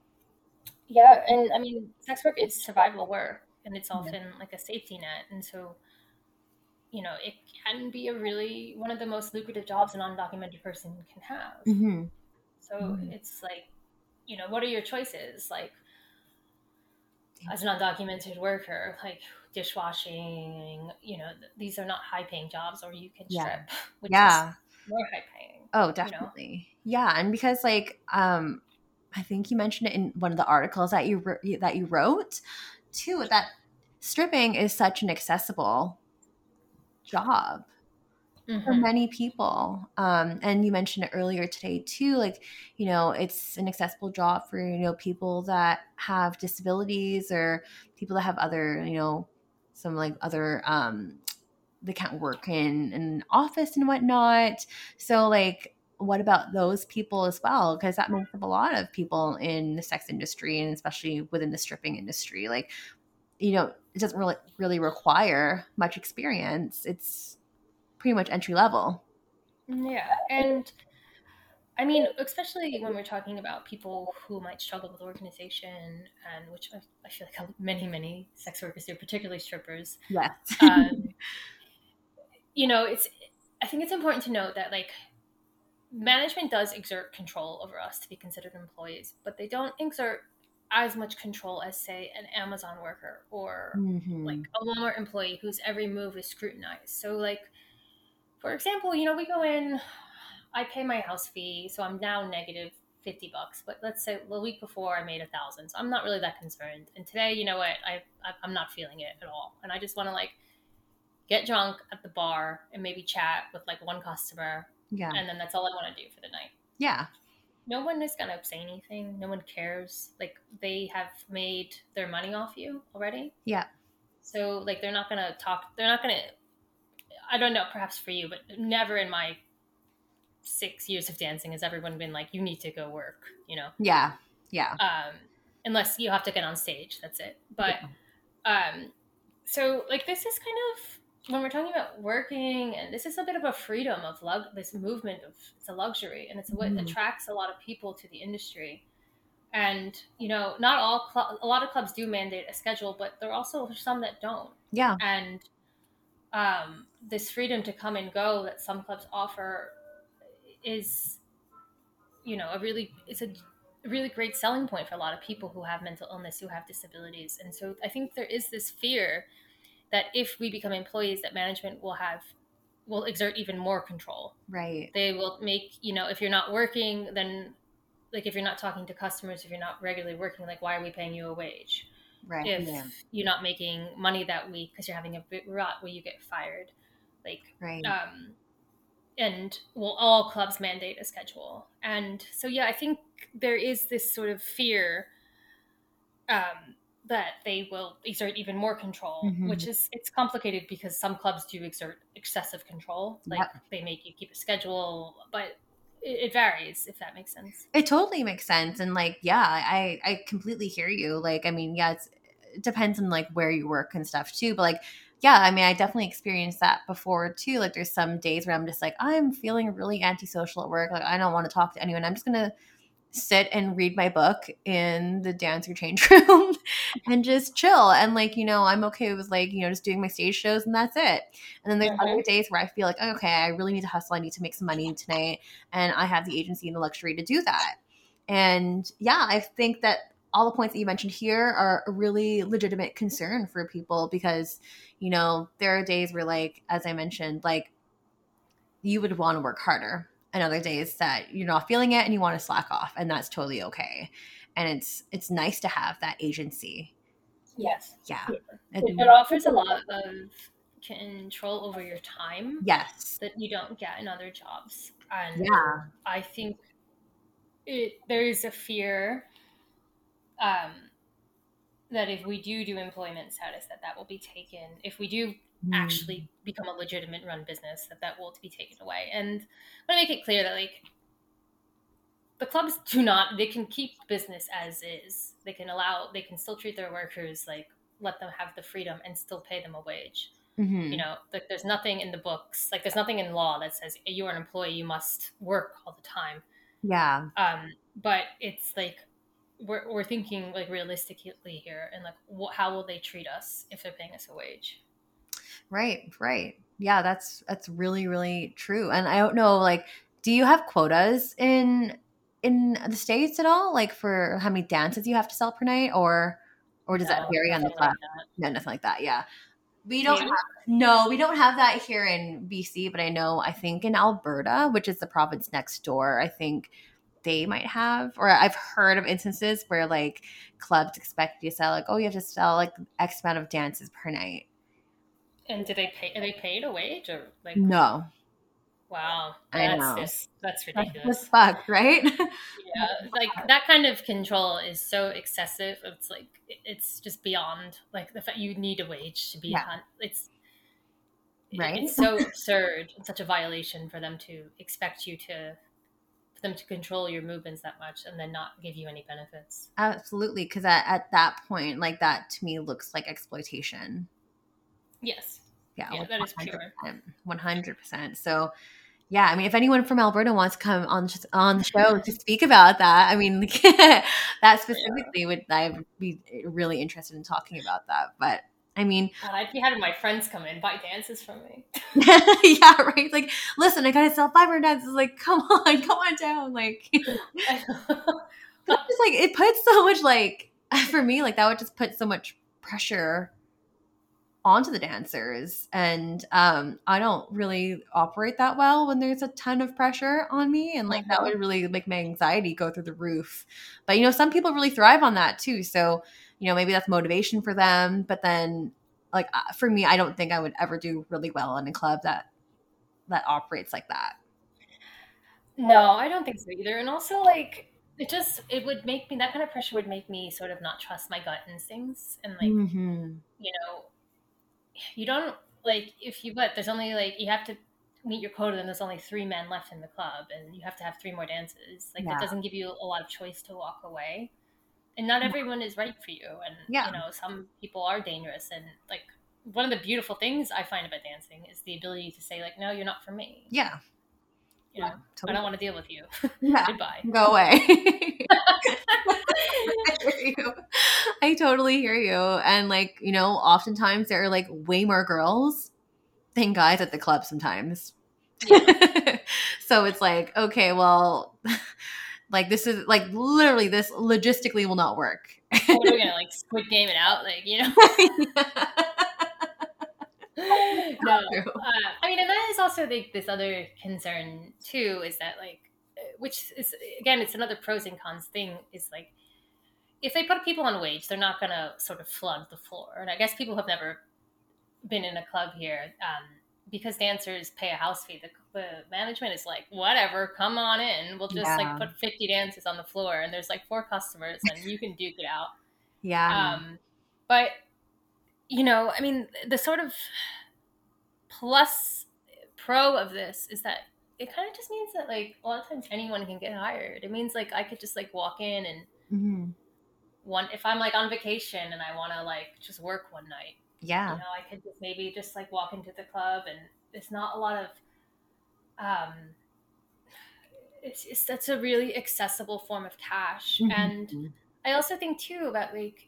Yeah, and I mean, sex work is survival work and it's often yeah. like a safety net and so you know it can be a really one of the most lucrative jobs an undocumented person can have mm-hmm. so mm-hmm. it's like you know what are your choices like as an undocumented worker like dishwashing you know these are not high paying jobs or you can strip yeah. which yeah. is more high paying oh definitely you know? yeah and because like um I think you mentioned it in one of the articles that you that you wrote too that stripping is such an accessible job mm-hmm. for many people. Um, and you mentioned it earlier today too, like, you know, it's an accessible job for, you know, people that have disabilities or people that have other, you know, some like other um they can't work in an office and whatnot. So like what about those people as well? Because that makes up a lot of people in the sex industry and especially within the stripping industry. Like, you know, it doesn't really really require much experience. It's pretty much entry level. Yeah, and I mean, especially when we're talking about people who might struggle with organization, and which I, I feel like many many sex workers do, particularly strippers. Yes. um, you know, it's. I think it's important to note that like management does exert control over us to be considered employees, but they don't exert as much control as say an Amazon worker or mm-hmm. like a Walmart employee whose every move is scrutinized. So like for example, you know, we go in, I pay my house fee, so I'm now negative 50 bucks, but let's say the week before I made a thousand. So I'm not really that concerned. And today, you know what, I, I'm not feeling it at all. And I just want to like get drunk at the bar and maybe chat with like one customer. Yeah. And then that's all I want to do for the night. Yeah no one is gonna say anything. No one cares. Like they have made their money off you already. Yeah. So like they're not gonna talk. They're not gonna. I don't know. Perhaps for you, but never in my six years of dancing has everyone been like, "You need to go work." You know. Yeah. Yeah. Um, unless you have to get on stage, that's it. But, yeah. um, so like this is kind of when we're talking about working and this is a bit of a freedom of lug this movement of it's a luxury and it's what mm. attracts a lot of people to the industry. And you know not all cl- a lot of clubs do mandate a schedule but there are also some that don't. Yeah. And um, this freedom to come and go that some clubs offer is, you know, a really it's a really great selling point for a lot of people who have mental illness, who have disabilities, and so I think there is this fear that if we become employees, that management will have will exert even more control. Right. They will make you know if you're not working, then like if you're not talking to customers, if you're not regularly working, like why are we paying you a wage? Right. if yeah. you're not making money that week because you're having a bit rut where you get fired like Right. um and well all clubs mandate a schedule and so yeah i think there is this sort of fear um that they will exert even more control Mhm. which is it's complicated because some clubs do exert excessive control like Yep. they make you keep a schedule but it, it varies if that makes sense It totally makes sense. And like, yeah, I I completely hear you. Like, I mean, yeah, it's it depends on like where you work and stuff too. But like, yeah, I mean, I definitely experienced that before too. Like, there's some days where I'm just like, I'm feeling really antisocial at work. Like, I don't want to talk to anyone. I'm just gonna sit and read my book in the dancer change room and just chill. And like, you know, I'm okay with like, you know, just doing my stage shows and that's it. And then there's Mhm. other days where I feel like, okay, I really need to hustle. I need to make some money tonight. And I have the agency and the luxury to do that. And yeah, I think that all the points that you mentioned here are a really legitimate concern for people because, you know, there are days where, like, as I mentioned, like, you would want to work harder, and other days that you're not feeling it and you want to slack off, and that's totally okay. And it's it's nice to have that agency. yes Yeah. it, It- it offers a lot of control over your time yes. that you don't get in other jobs. And Yeah. I think it, there is a fear um, that if we do do employment status, that that will be taken. If we do Mm. actually become a legitimate run business, that that will to be taken away. And I want to make it clear that like the clubs do not they can keep business as is. They can allow they can still treat their workers like let them have the freedom and still pay them a wage Mhm. you know like there's nothing in the books like there's nothing in law that says you're an employee you must work all the time Yeah. um but it's like we're, we're thinking like realistically here and like wh- how will they treat us if they're paying us a wage Right, right. Yeah, that's that's really really true. And I don't know like do you have quotas in in the states at all like for how many dances you have to sell per night or or does that vary on the club? like no, nothing like that. Yeah. We don't Do have, no, we don't have that here in BC, but I know I think in Alberta, which is the province next door, I think they might have or I've heard of instances where like clubs expect you to sell like oh you have to sell like X amount of dances per night. And do they pay are they paid a wage or like No. wow I that's know. just that's That's ridiculous just fucked, right? yeah like that kind of control is so excessive it's like it's just beyond like the fact you need a wage to be Yeah. on it's Right. it's so absurd and such a violation for them to expect you to for them to control your movements that much and then not give you any benefits Absolutely, because at, at that point, like that to me looks like exploitation. Yes Yeah, Yeah, that is pure. One hundred percent. So, yeah, I mean, if anyone from Alberta wants to come on on the show to speak about that, I mean, that oh, specifically would I'd be really interested in talking about that. But I mean, and i'd be having my friends come in buy dances from me yeah, right. Like, listen, I gotta sell five hundred dances. Like, come on, come on down. Like, just like it puts so much like for me, like that would just put so much pressure onto the dancers. And um i don't really operate that well when there's a ton of pressure on me. And like that Mhm. would really make my anxiety go through the roof. But you know some people really thrive on that too. So you know maybe that's motivation for them. But then like uh, for me i don't think i would ever do really well in a club that that operates like that. No i don't think so either. And also like it just it would make me that kind of pressure would make me sort of not trust my gut instincts and like mm-hmm. you know, you don't like if you but there's only like you have to meet your quota and there's only three men left in the club and you have to have three more dances. Like Yeah. that doesn't give you a lot of choice to walk away. And not everyone is right for you. And Yeah. you know, some people are dangerous and like one of the beautiful things I find about dancing is the ability to say like, no, you're not for me. yeah You know, I don't want to deal with you. yeah Goodbye. go away I hear you. I totally hear you. And like, you know, oftentimes there are like way more girls thank guys at the club sometimes. so it's like, okay, well, like this is like literally this logistically will not work. what are we gonna like squid game it out? Like, you know? no. Uh, I mean, and that is also like this other concern too, is that like, uh, which is again, it's another pros and cons thing. Is like, if they put people on wage, they're not gonna sort of flood the floor. And I guess people have never been in a club here um, because dancers pay a house fee. The, the, management is like, whatever, come on in. We'll just yeah. like put fifty dancers on the floor, and there's like four customers, and you can duke it out. Yeah. Um, but you know, I mean, the sort of plus pro of this is that it kind of just means that like a lot of times anyone can get hired. It means like I could just like walk in and mm-hmm. one if I'm like on vacation and I want to like just work one night. Yeah, you know, I could just maybe just like walk into the club and it's not a lot of um it's, it's that's a really accessible form of cash mm-hmm. and i also think too about like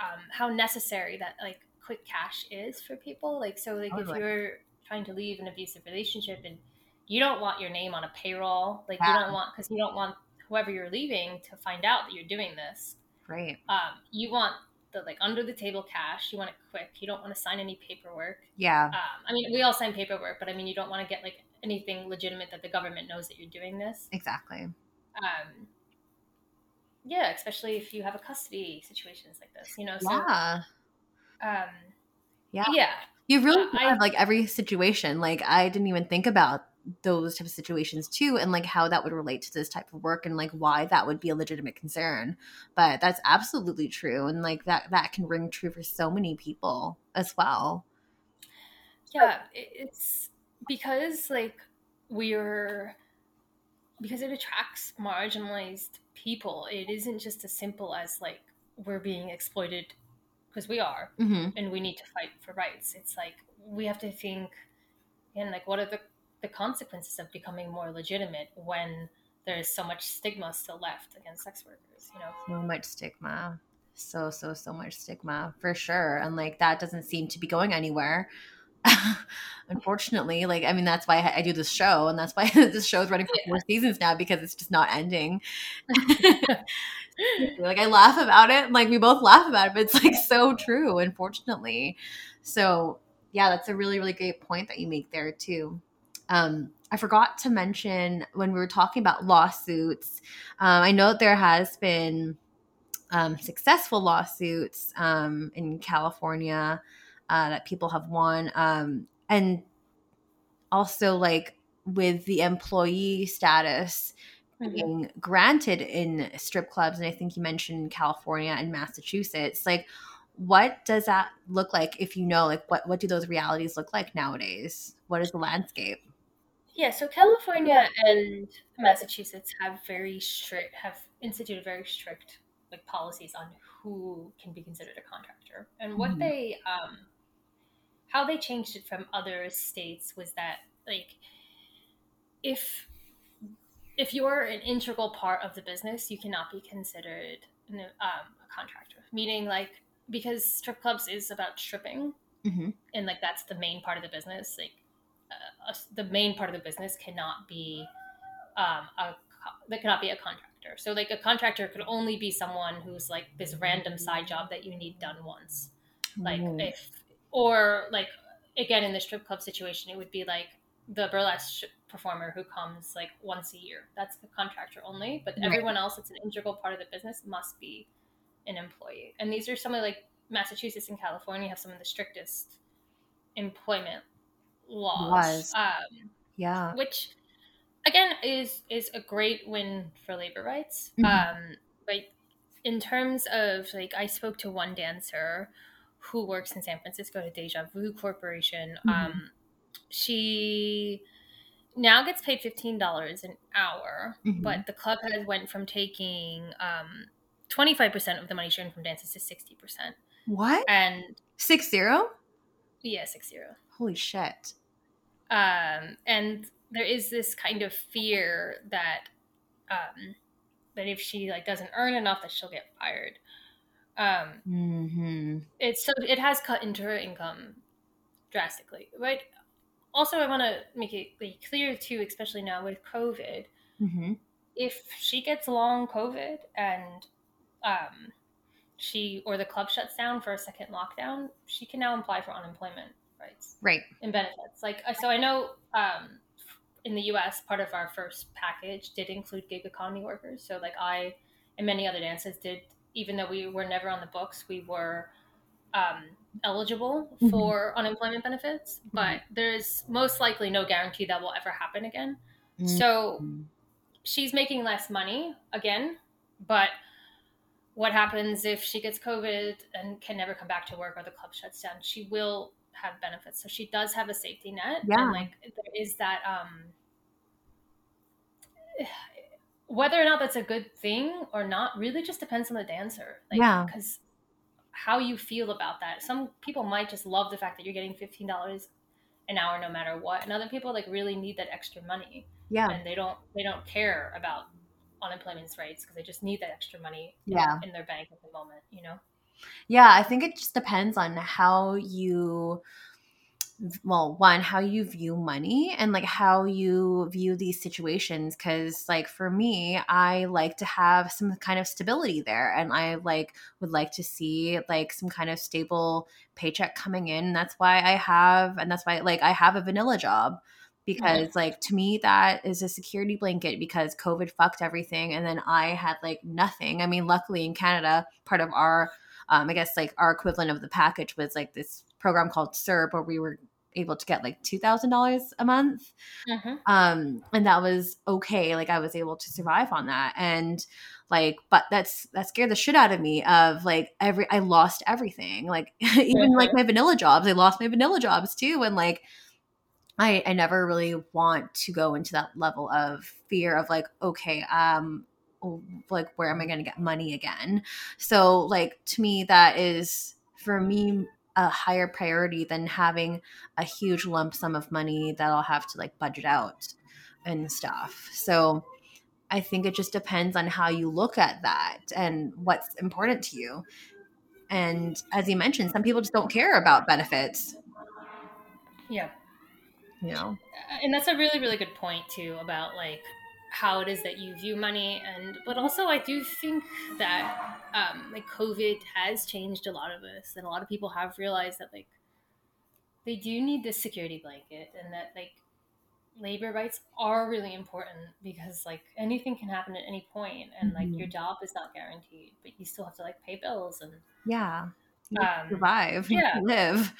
um, how necessary that like quick cash is for people. Like, so like if you're trying to leave an abusive relationship and you don't want your name on a payroll, like yeah. you don't want because you don't want whoever you're leaving to find out that you're doing this. Right. Um, you want the like under the table cash. You want it quick. You don't want to sign any paperwork. Yeah. Um, I mean, we all sign paperwork, but I mean, you don't want to get like anything legitimate that the government knows that you're doing this. Exactly. Um, yeah, especially if you have a custody situations like this, you know. So, yeah. Um, yeah. Yeah. You really uh, have like every situation. Like I didn't even think about those type of situations too and like how that would relate to this type of work and like why that would be a legitimate concern but that's absolutely true and like that that can ring true for so many people as well yeah it's because like we're because it attracts marginalized people. It isn't just as simple as like we're being exploited because we are mm-hmm. and we need to fight for rights. It's like we have to think and like what are the, the consequences of becoming more legitimate when there's so much stigma still left against sex workers you know? So much stigma. So so so much stigma for sure. And like that doesn't seem to be going anywhere unfortunately like i mean that's why i do this show and that's why this show is running for four seasons now because it's just not ending. Like i laugh about it like we both laugh about it but it's like so true unfortunately. So yeah that's a really really great point that you make there too. Um, I forgot to mention when we were talking about lawsuits. Um, I know that there has been um, successful lawsuits um, in California uh, that people have won. Um, and also, like with the employee status mm-hmm. being granted in strip clubs, and I think you mentioned California and Massachusetts, like what does that look like if you know like what what do those realities look like nowadays what is the landscape yeah so california and massachusetts have very strict have instituted very strict like policies on who can be considered a contractor and what mm-hmm. they um how they changed it from other states was that like if if you're an integral part of the business, you cannot be considered an, um, a contractor. Meaning, like because strip clubs is about stripping, mm-hmm. and like that's the main part of the business. Like uh, the main part of the business cannot be um, a that cannot be a contractor. So like a contractor could only be someone who's like this random side job that you need done once. Like if or like again in the strip club situation it would be like the burlesque performer who comes like once a year. That's the contractor only but right. everyone else that's an integral part of the business must be an employee. And these are some of like massachusetts and california have some of the strictest employment laws. Um, yeah. which again is is a great win for labor rights. Mm-hmm. um but in terms of like i spoke to one dancer who works in San Francisco at Deja Vu Corporation. Mm-hmm. Um, she now gets paid fifteen dollars an hour, mm-hmm. but the club has went from taking twenty five percent of the money she earned from dances to sixty percent. What? And six zero? Yeah, six zero. Holy shit. Um, and there is this kind of fear that um, that if she like doesn't earn enough, that she'll get fired. Um, mm-hmm. It's so it has cut into her income drastically, right? Also, I want to make it like, clear too, especially now with COVID, Mm-hmm. if she gets long COVID and um, she or the club shuts down for a second lockdown, she can now apply for unemployment rights Right. and benefits. Like, so I know um, in the U.S., part of our first package did include gig economy workers. So, like, I and many other dancers did, even though we were never on the books, we were um, eligible Mhm. for unemployment benefits. But there's most likely no guarantee that will ever happen again. So Mhm. she's making less money again, but what happens if she gets COVID and can never come back to work or the club shuts down? She will have benefits. So she does have a safety net. Yeah. And like there is that um whether or not that's a good thing or not really just depends on the dancer. Like Yeah. because how you feel about that. Some people might just love the fact that you're getting fifteen dollars an hour no matter what. And other people like really need that extra money Yeah. and they don't they don't care about unemployment rates because they just need that extra money in, Yeah. in their bank at the moment you know Yeah, I think it just depends on how you well, one, how you view money and like how you view these situations cuz like for me, I like to have some kind of stability there and I like would like to see like some kind of stable paycheck coming in. That's why I have and that's why like I have a vanilla job because like to me that is a security blanket because covid fucked everything and then i had like nothing i mean luckily in canada part of our um, I guess like our equivalent of the package was like this program called CERB where we were able to get like two thousand dollars a month, mm-hmm. um, and that was okay. Like I was able to survive on that, and like, but that's that scared the shit out of me. Of like every I lost everything, like even like my vanilla jobs, I lost my vanilla jobs too, and like. I, I never really want to go into that level of fear of like okay um like where am i going to get money again so like to me that is for me a higher priority than having a huge lump sum of money that i'll have to like budget out and stuff. So i think it just depends on how you look at that and what's important to you. And as you mentioned some people just don't care about benefits. Yeah. You know? And that's a really really good point too about like how it is that you view money and but also i do think that um like covid has changed a lot of us and a lot of people have realized that like they do need this security blanket and that like labor rights are really important because like anything can happen at any point and like Mhm. your job is not guaranteed but you still have to like pay bills and yeah Um, survive yeah. live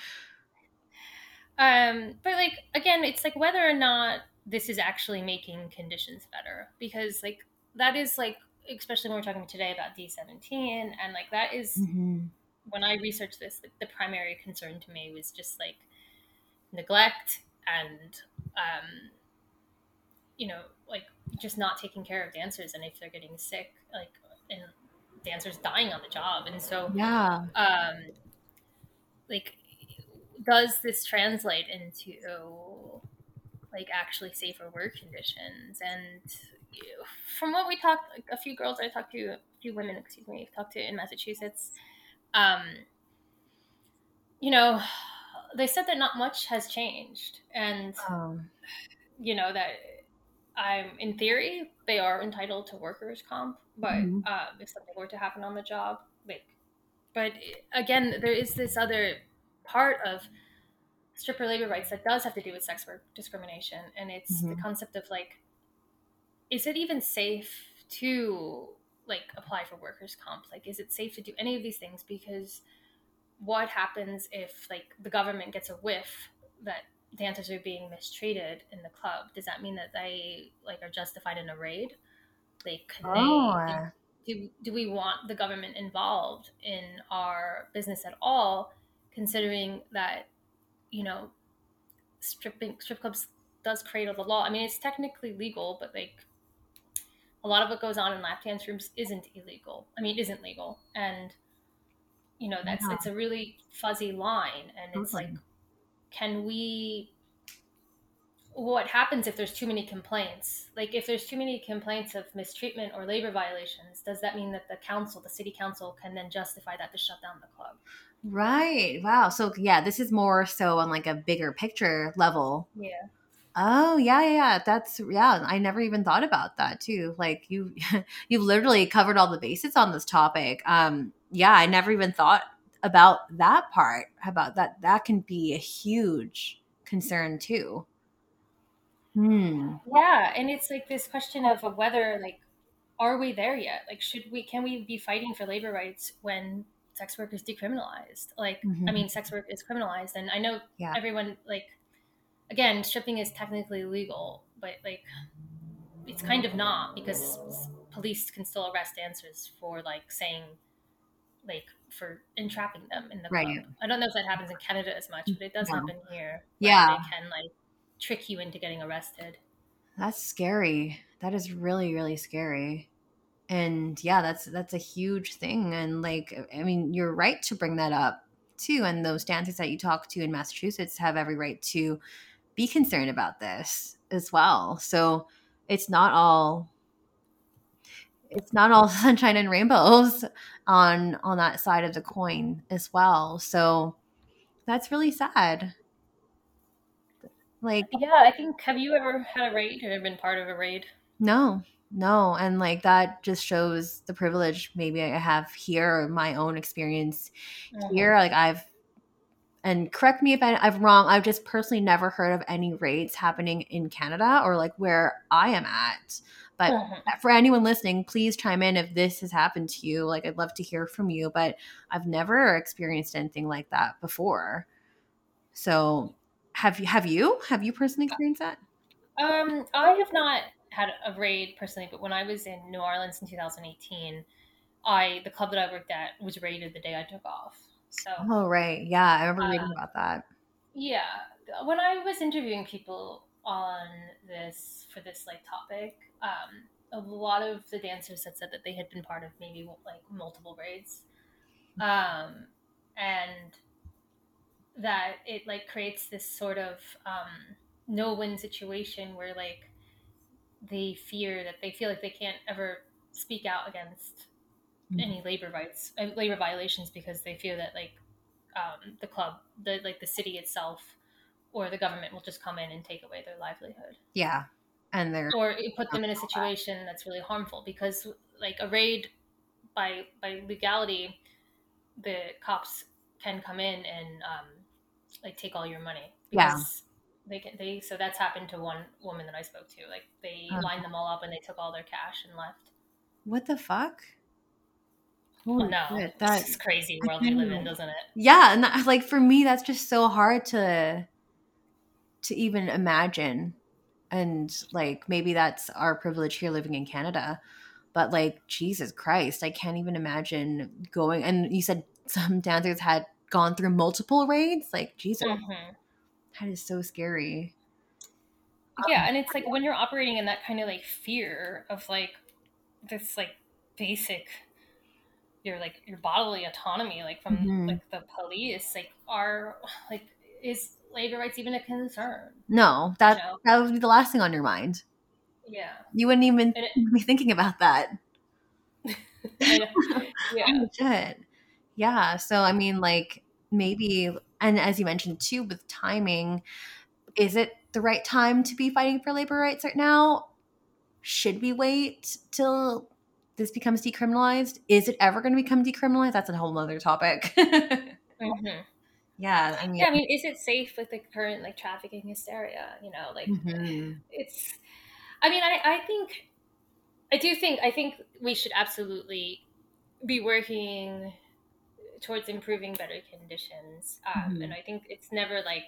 Um, but like again, it's like whether or not this is actually making conditions better. Because like that is like especially when we're talking today about D seventeen and like that is Mhm. when I researched this, like, the primary concern to me was just like neglect and um, you know like just not taking care of dancers and if they're getting sick like and dancers dying on the job. And so yeah. um like does this translate into like actually safer work conditions. And from what we talked like, a few girls i talked to a few women excuse me I've talked to in massachusetts um you know they said that not much has changed. And um, you know that I'm in theory they are entitled to workers comp, but Mhm. uh, if something were to happen on the job, like, but again, there is this other part of stripper labor rights that does have to do with sex work discrimination, and it's the Mhm. concept of like, is it even safe to like apply for workers comp? Like, is it safe to do any of these things? Because what happens if like the government gets a whiff that dancers are being mistreated in the club does that mean that they like are justified in a raid like can oh they do, do we want the government involved in our business at all considering that you know stripping strip clubs does cradle the law i mean it's technically legal but like a lot of what goes on in lap dance rooms isn't illegal i mean isn't legal and you know that's Yeah. it's a really fuzzy line and it's Totally. like can we what happens if there's too many complaints? Like if there's too many complaints of mistreatment or labor violations, does that mean that the council, the city council, can then justify that to shut down the club? Right. Wow. So yeah, this is more so on like a bigger picture level. Yeah. Oh yeah, yeah, yeah. That's yeah. I never even thought about that too. Like you, you've literally covered all the bases on this topic. Um, yeah, I never even thought about that part. About that, that can be a huge concern too. Hmm. Yeah, and it's like this question of whether like are we there yet? Like should we can we be fighting for labor rights when sex work is decriminalized? Like mm-hmm. I mean sex work is criminalized and I know yeah. everyone like again, stripping is technically legal, but like it's kind of not because police can still arrest dancers for like saying like for entrapping them in the club. Right. I don't know if that happens in Canada as much, but it does happen here. Yeah. They can like trick you into getting arrested. That's scary. That is really really scary. And yeah, that's that's a huge thing and like I mean, you're right to bring that up too and those dancers that you talk to in Massachusetts have every right to be concerned about this as well. So it's not all it's not all sunshine and rainbows on on that side of the coin as well. So that's really sad. Like Yeah, I think have you ever had a raid or been part of a raid? No. No, and like that just shows the privilege maybe I have here, my own experience mm-hmm. here. Like I've and correct me if I, am wrong. I've just personally never heard of any raids happening in Canada or like where I am at. But mm-hmm. for anyone listening, please chime in if this has happened to you. Like, I'd love to hear from you, but I've never experienced anything like that before. So, have you? Have you? Have you personally experienced that? Um, I have not had a raid personally, but when I was in New Orleans in 2018, I the club that I worked at was raided the day I took off. So Oh right. Yeah, I remember reading uh, about that. Yeah. When I was interviewing people on this for this like topic, um, a lot of the dancers had said that they had been part of maybe like multiple raids. Um, and that it like creates this sort of um, no win situation where like they fear that they feel like they can't ever speak out against mm-hmm. any labor rights, uh, labor violations, because they feel that like um, the club, the like the city itself, or the government will just come in and take away their livelihood. Yeah, and they're or put them in a situation that. that's really harmful because like a raid by by legality, the cops can come in and um, like take all your money. yeah they can they so that's happened to one woman that I spoke to. Like they lined them all up and they took all their cash and left. What the fuck? Holy oh, no, shit, that's crazy world we live in, doesn't it? Yeah, and that, like for me, that's just so hard to to even imagine. And like maybe that's our privilege here living in Canada, but like Jesus Christ, I can't even imagine going. And you said some dancers had gone through multiple raids. Like Jesus, mm-hmm. That is so scary. Yeah, and it's like when you're operating in that kind of like fear of like this like basic your like your bodily autonomy like from mm-hmm. like the police like are like is labor rights even a concern no that you know? that would be the last thing on your mind yeah you wouldn't even it, be thinking about that yeah yeah so i mean like maybe and as you mentioned too with timing is it the right time to be fighting for labor rights right now should we wait till this becomes decriminalized, is it ever going to become decriminalized? That's a whole other topic. mm-hmm. Yeah, I mean, yeah, I mean, is it safe with the current like trafficking hysteria? You know, like mm-hmm. it's. I mean, I I think, I do think I think we should absolutely be working towards improving better conditions, um, mm-hmm. and I think it's never like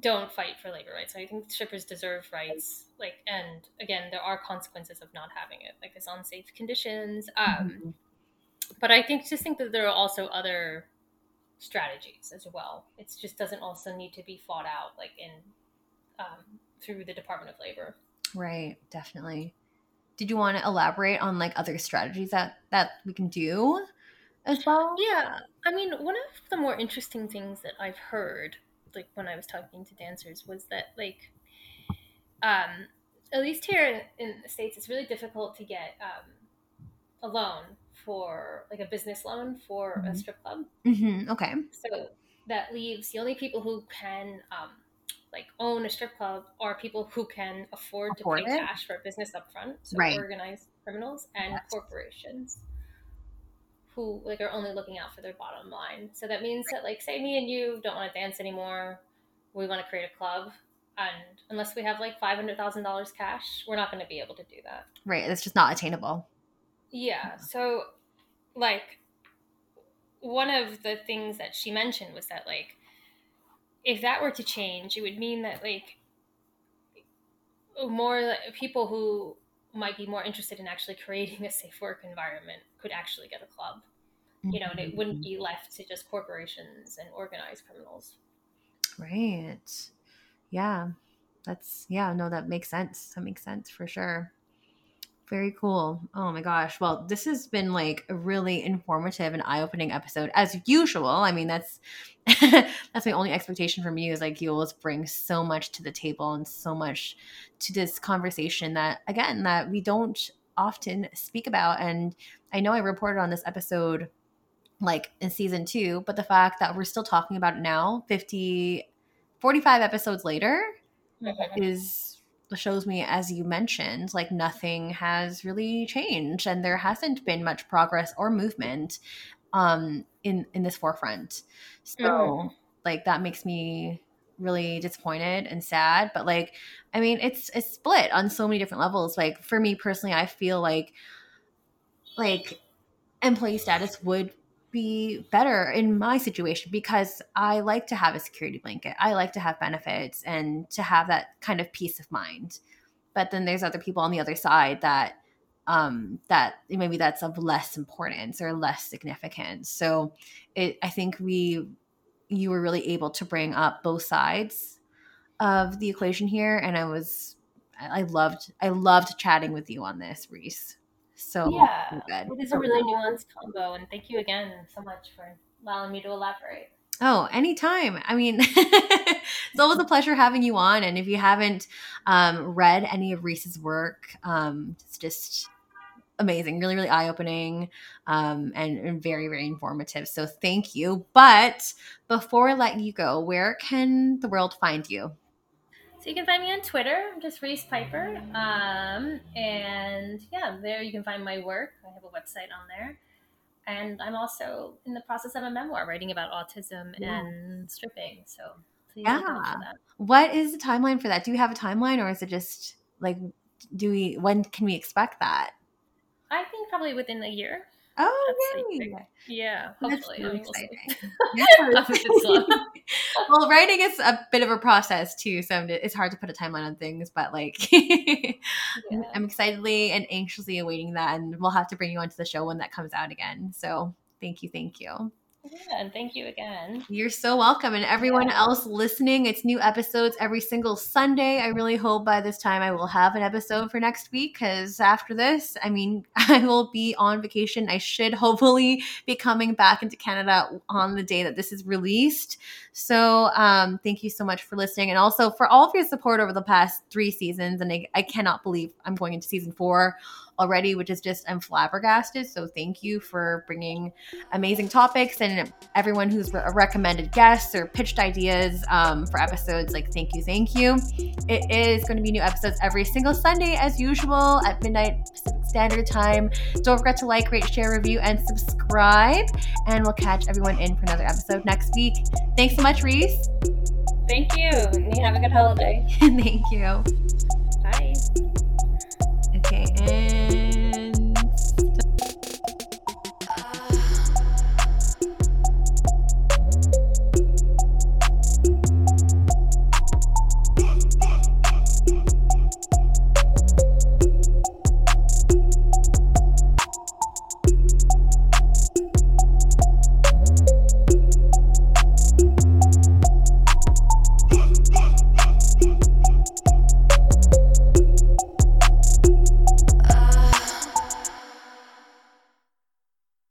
don't fight for labor rights. I think strippers deserve rights. Like, and again, there are consequences of not having it, like this unsafe conditions. Um, mm-hmm. But I think just think that there are also other strategies as well. It just doesn't also need to be fought out like in um, through the Department of Labor. Right. Definitely. Did you want to elaborate on like other strategies that that we can do as well? Yeah. I mean, one of the more interesting things that I've heard like when I was talking to dancers was that like um at least here in the states it's really difficult to get um a loan for like a business loan for mm-hmm. a strip club. Mm-hmm. Okay. So that leaves the only people who can um, like own a strip club are people who can afford, afford to pay it? cash for a business upfront. So right. organized criminals and yes. corporations who like are only looking out for their bottom line. So that means that like say me and you don't want to dance anymore, we want to create a club and unless we have like $500,000 cash, we're not going to be able to do that. Right, it's just not attainable. Yeah. So like one of the things that she mentioned was that like if that were to change, it would mean that like more people who might be more interested in actually creating a safe work environment could actually get a club. You know, and it wouldn't be mm-hmm. left to just corporations and organized criminals. Right. Yeah. That's yeah, no, that makes sense. That makes sense for sure. Very cool. Oh my gosh. Well, this has been like a really informative and eye-opening episode as usual. I mean, that's that's my only expectation from you is like you always bring so much to the table and so much to this conversation that again that we don't often speak about and I know I reported on this episode like in season 2, but the fact that we're still talking about it now, 50 45 episodes later mm-hmm. is shows me, as you mentioned, like nothing has really changed and there hasn't been much progress or movement um, in in this forefront. So, mm. like that makes me really disappointed and sad. But like, I mean, it's it's split on so many different levels. Like for me personally, I feel like like employee status would be better in my situation because I like to have a security blanket. I like to have benefits and to have that kind of peace of mind. But then there's other people on the other side that um that maybe that's of less importance or less significance. So it I think we you were really able to bring up both sides of the equation here and I was I loved I loved chatting with you on this, Reese. So yeah, good. it is a really nuanced combo, and thank you again so much for allowing me to elaborate. Oh, anytime. I mean, it's always a pleasure having you on. And if you haven't um, read any of Reese's work, um, it's just amazing, really, really eye opening um, and, and, very, very informative. So thank you. But before I let you go, where can the world find you? So you can find me on Twitter, I'm just Reese Piper. Um, and yeah, there you can find my work. I have a website on there. And I'm also in the process of a memoir writing about autism yeah. and stripping. So please yeah. What is the timeline for that? Do you have a timeline or is it just like do we when can we expect that? I think probably within a year. Oh, yay. yeah. Hopefully. Really yeah. well, writing is a bit of a process too, so it's hard to put a timeline on things. But like, yeah. I'm excitedly and anxiously awaiting that, and we'll have to bring you onto the show when that comes out again. So, thank you, thank you. Yeah, and thank you again. You're so welcome. And everyone yeah. else listening, it's new episodes every single Sunday. I really hope by this time I will have an episode for next week because after this, I mean, I will be on vacation. I should hopefully be coming back into Canada on the day that this is released. So um, thank you so much for listening and also for all of your support over the past three seasons. And I, I cannot believe I'm going into season four already, which is just, I'm flabbergasted. So thank you for bringing amazing topics and everyone who's re- recommended guests or pitched ideas um, for episodes. Like, thank you, thank you. It is going to be new episodes every single Sunday, as usual, at midnight Standard Time. Don't forget to like, rate, share, review, and subscribe. And we'll catch everyone in for another episode next week. Thanks so much, Reese. Thank you. And have a good holiday. Thank you. Bye. Okay, and.